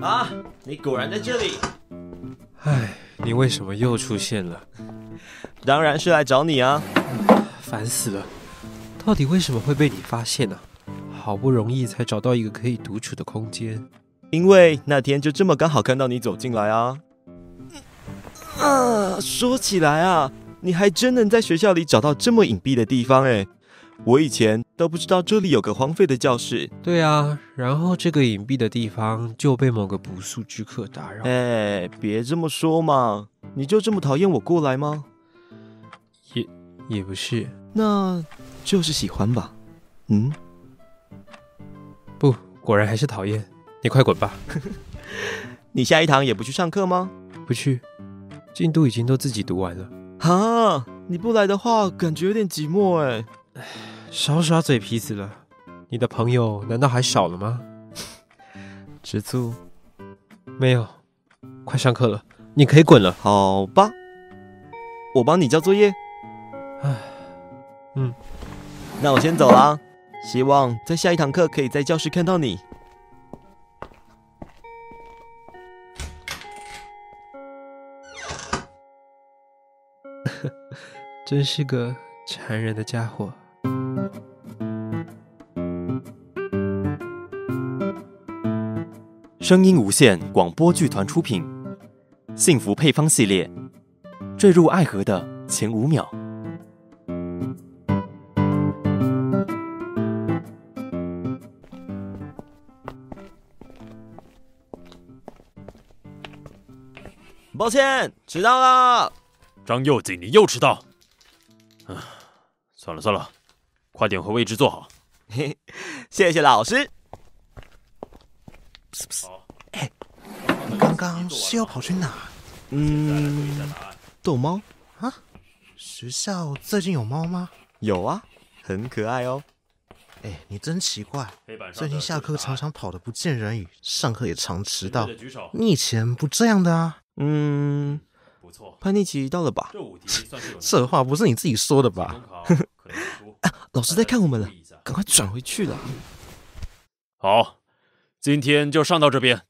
啊，你果然在这里。唉，你为什么又出现了？当然是来找你啊！烦死了，到底为什么会被你发现呢？好不容易才找到一个可以独处的空间，因为那天就这么刚好看到你走进来啊。啊，说起来啊，你还真能在学校里找到这么隐蔽的地方哎。我以前都不知道这里有个荒废的教室。对啊，然后这个隐蔽的地方就被某个不速之客打扰。哎，别这么说嘛，你就这么讨厌我过来吗？也也不是，那就是喜欢吧。嗯，不，果然还是讨厌。你快滚吧！你下一堂也不去上课吗？不去，进度已经都自己读完了。哈，你不来的话，感觉有点寂寞哎。少耍嘴皮子了，你的朋友难道还少了吗？吃醋？没有，快上课了，你可以滚了。好吧，我帮你交作业。唉，嗯，那我先走了。希望在下一堂课可以在教室看到你。真是个残忍的家伙。声音无限广播剧团出品，《幸福配方系列》，坠入爱河的前五秒。抱歉，迟到了。张佑景，你又迟到。啊，算了算了，快点回位置坐好。嘿，谢谢老师。哎，你刚刚是要跑去哪？嗯，逗猫啊？学校最近有猫吗？有啊，很可爱哦。哎，你真奇怪，最近下课常常跑得不见人影，上课也常迟到。你以前不这样的啊？嗯，不错，叛逆期到了吧？这话不是你自己说的吧？啊，老师在看我们了，赶快转回去了。好。今天就上到这边，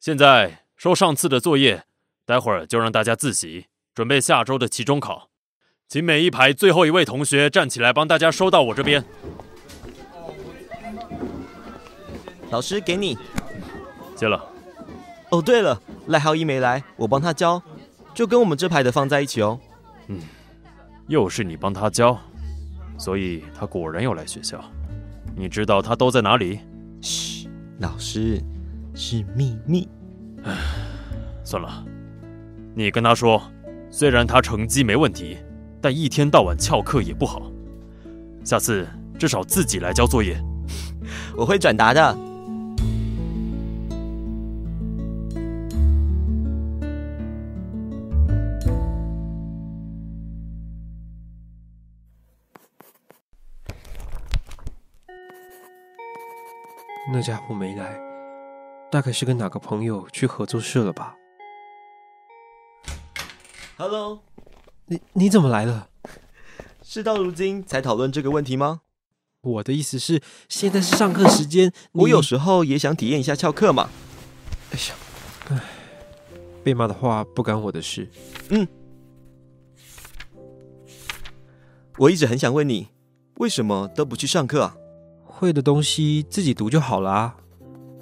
现在收上次的作业，待会儿就让大家自习，准备下周的期中考。请每一排最后一位同学站起来，帮大家收到我这边。老师给你，接了。哦，对了，赖浩一没来，我帮他交，就跟我们这排的放在一起哦。嗯，又是你帮他交，所以他果然要来学校。你知道他都在哪里？嘘。老师，是秘密。唉，算了，你跟他说，虽然他成绩没问题，但一天到晚翘课也不好。下次至少自己来交作业。我会转达的。那家伙没来，大概是跟哪个朋友去合作社了吧？Hello，你你怎么来了？事到如今才讨论这个问题吗？我的意思是，现在是上课时间，我有时候也想体验一下翘课嘛。哎呀，哎，被骂的话不干我的事。嗯，我一直很想问你，为什么都不去上课啊？会的东西自己读就好啦。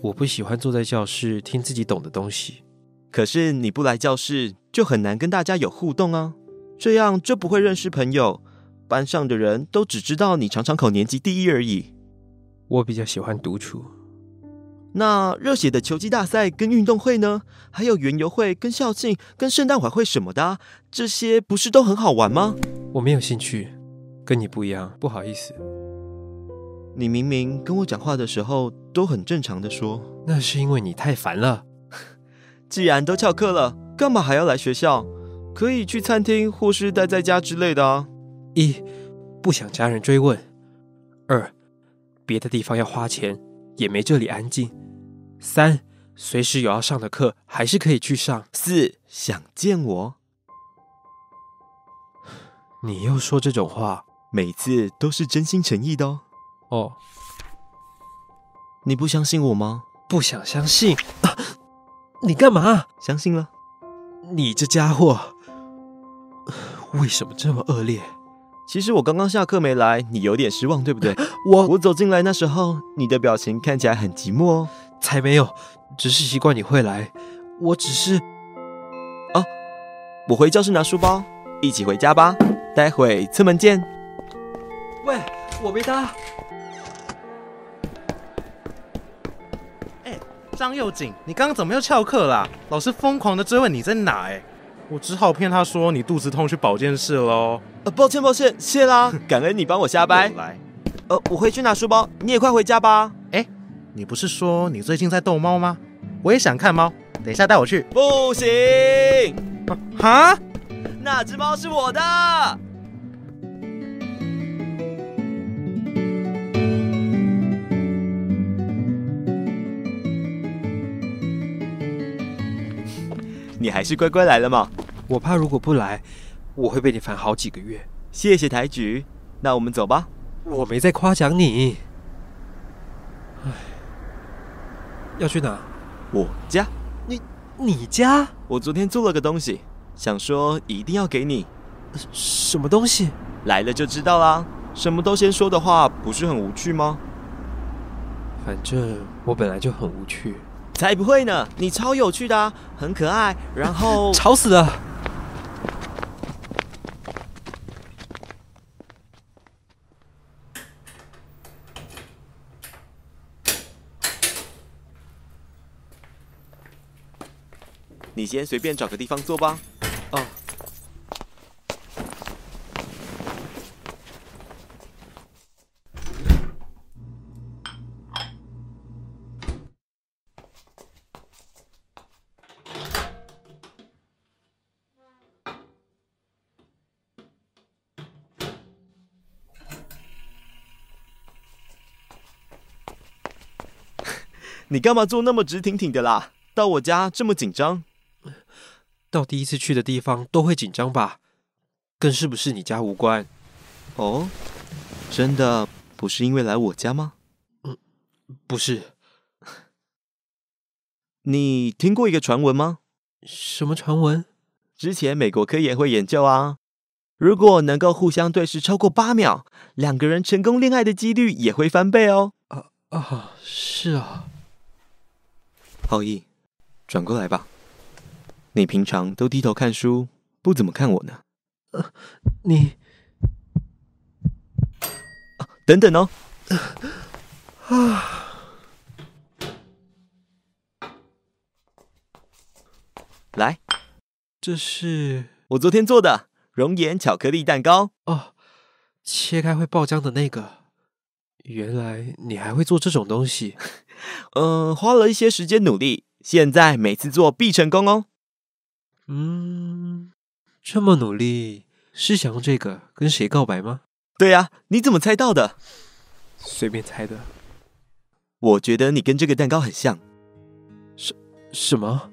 我不喜欢坐在教室听自己懂的东西。可是你不来教室，就很难跟大家有互动啊，这样就不会认识朋友。班上的人都只知道你常常考年级第一而已。我比较喜欢独处。那热血的球技大赛跟运动会呢？还有园游会、跟校庆、跟圣诞晚会什么的，这些不是都很好玩吗？我没有兴趣，跟你不一样，不好意思。你明明跟我讲话的时候都很正常的说，那是因为你太烦了。既然都翘课了，干嘛还要来学校？可以去餐厅或是待在家之类的啊。一，不想家人追问；二，别的地方要花钱，也没这里安静；三，随时有要上的课，还是可以去上；四，想见我。你又说这种话，每次都是真心诚意的哦。哦，你不相信我吗？不想相信。你干嘛？相信了？你这家伙为什么这么恶劣？其实我刚刚下课没来，你有点失望，对不对？我我走进来那时候，你的表情看起来很寂寞哦。才没有，只是习惯你会来。我只是……啊，我回教室拿书包，一起回家吧。待会侧门见。喂，我没搭。张又景，你刚刚怎么又翘课啦？老师疯狂的追问你在哪？哎，我只好骗他说你肚子痛去保健室喽。呃，抱歉抱歉，谢啦，感恩你帮我瞎掰。来，呃，我回去拿书包，你也快回家吧。哎，你不是说你最近在逗猫吗？我也想看猫，等一下带我去。不行。哈？那只猫是我的。你还是乖乖来了嘛？我怕如果不来，我会被你烦好几个月。谢谢抬举，那我们走吧。我没在夸奖你。唉，要去哪？我家。你你家？我昨天做了个东西，想说一定要给你。什么东西？来了就知道啦。什么都先说的话，不是很无趣吗？反正我本来就很无趣。才不会呢！你超有趣的，很可爱，然后 吵死了。你先随便找个地方坐吧。你干嘛坐那么直挺挺的啦？到我家这么紧张？到第一次去的地方都会紧张吧？跟是不是你家无关。哦，真的不是因为来我家吗？嗯，不是。你听过一个传闻吗？什么传闻？之前美国科研会研究啊，如果能够互相对视超过八秒，两个人成功恋爱的几率也会翻倍哦。啊啊，是啊。浩毅，转过来吧。你平常都低头看书，不怎么看我呢。呃，你啊，等等哦。啊，来，这是我昨天做的熔岩巧克力蛋糕。哦，切开会爆浆的那个。原来你还会做这种东西。嗯，花了一些时间努力，现在每次做必成功哦。嗯，这么努力是想用这个跟谁告白吗？对呀，你怎么猜到的？随便猜的。我觉得你跟这个蛋糕很像。什什么？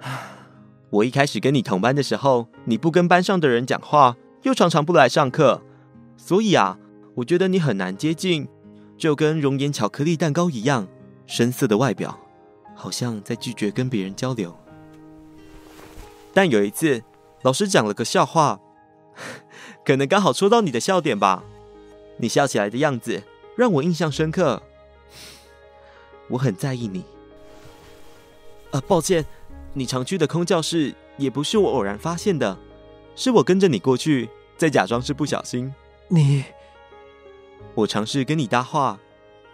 我一开始跟你同班的时候，你不跟班上的人讲话，又常常不来上课，所以啊，我觉得你很难接近，就跟熔岩巧克力蛋糕一样，深色的外表，好像在拒绝跟别人交流。但有一次，老师讲了个笑话，可能刚好戳到你的笑点吧。你笑起来的样子让我印象深刻，我很在意你。啊，抱歉，你常去的空教室也不是我偶然发现的，是我跟着你过去，再假装是不小心。你，我尝试跟你搭话，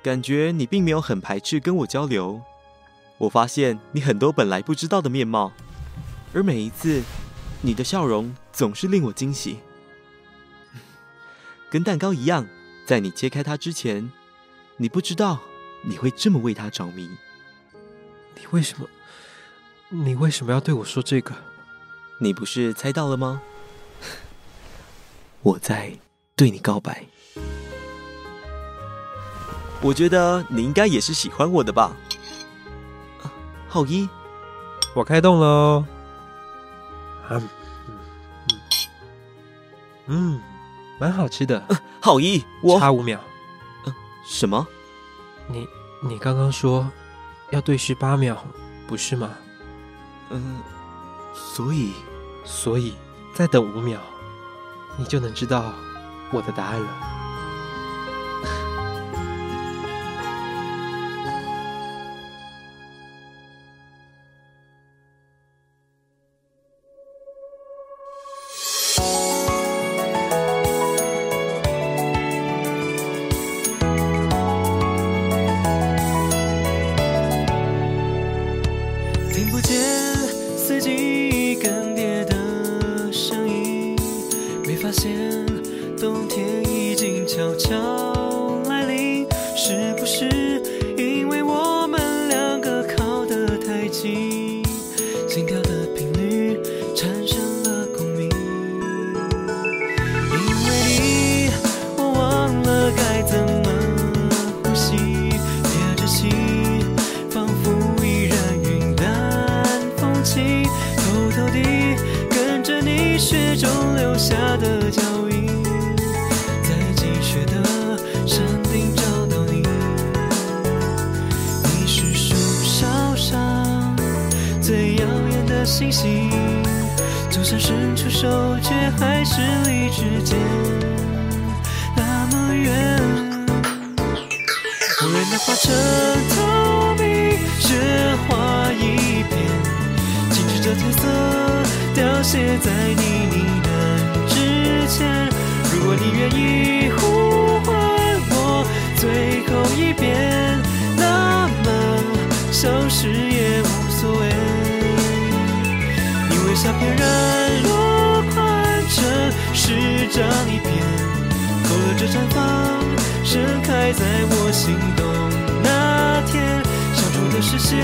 感觉你并没有很排斥跟我交流。我发现你很多本来不知道的面貌。而每一次，你的笑容总是令我惊喜，跟蛋糕一样，在你切开它之前，你不知道你会这么为它着迷。你为什么？你为什么要对我说这个？你不是猜到了吗？我在对你告白。我觉得你应该也是喜欢我的吧？浩一，我开动喽。嗯嗯，蛮好吃的。好一，我差五秒。嗯，什么？你你刚刚说要对视八秒，不是吗？嗯，所以，所以再等五秒，你就能知道我的答案了。地，跟着你雪中留下的脚印，在积雪的山顶找到你。你是树梢上最耀眼的星星，就算伸出手，却还是离指尖那么远。无人的化车透明，雪花一片。静止着褪色，凋谢在你呢喃之前。如果你愿意呼唤我最后一遍，那么消失也无所谓。微笑翩然落款成诗章一篇，勾勒着绽放盛开在我心动那天，相处的视线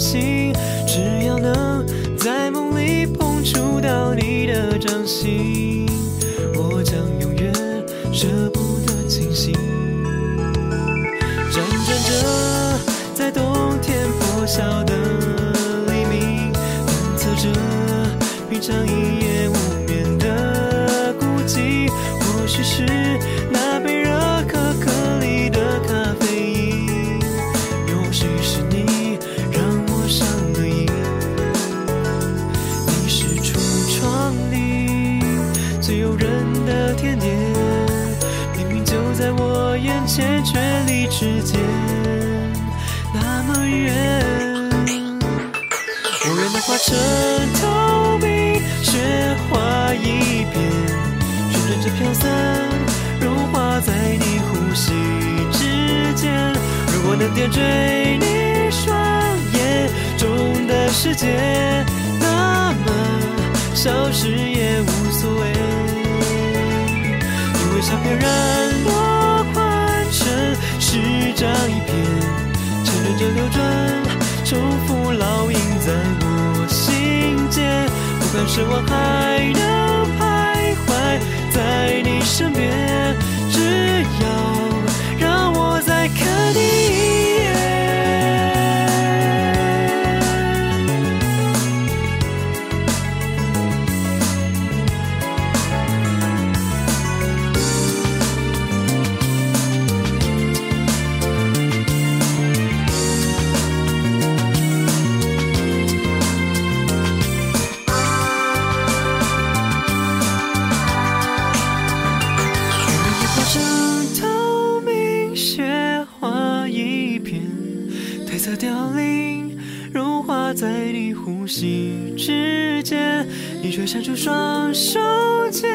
心。只要能在梦里碰触到你的掌心，我将永远舍不得清醒。辗转着，在冬天破晓的黎明，观测着平常一夜无眠的孤寂。或许是那杯热可可里的咖啡因，或许是你点缀你双眼中的世界，那么消失也无所谓。你微笑翩然落款成诗章一片，沉沦着流转，重复烙印在我心间。不管失望还能徘徊。在你身边，色凋零，融化在你呼吸之间，你却伸出双手接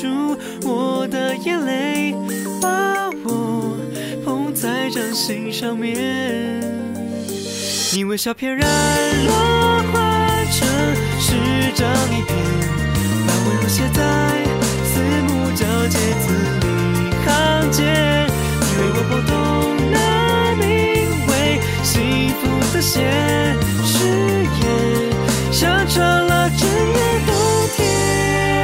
住我的眼泪，把我捧在掌心上面。你微笑翩然落花成诗章一篇，把温柔写在四目交接的些誓言像成了整个冬天。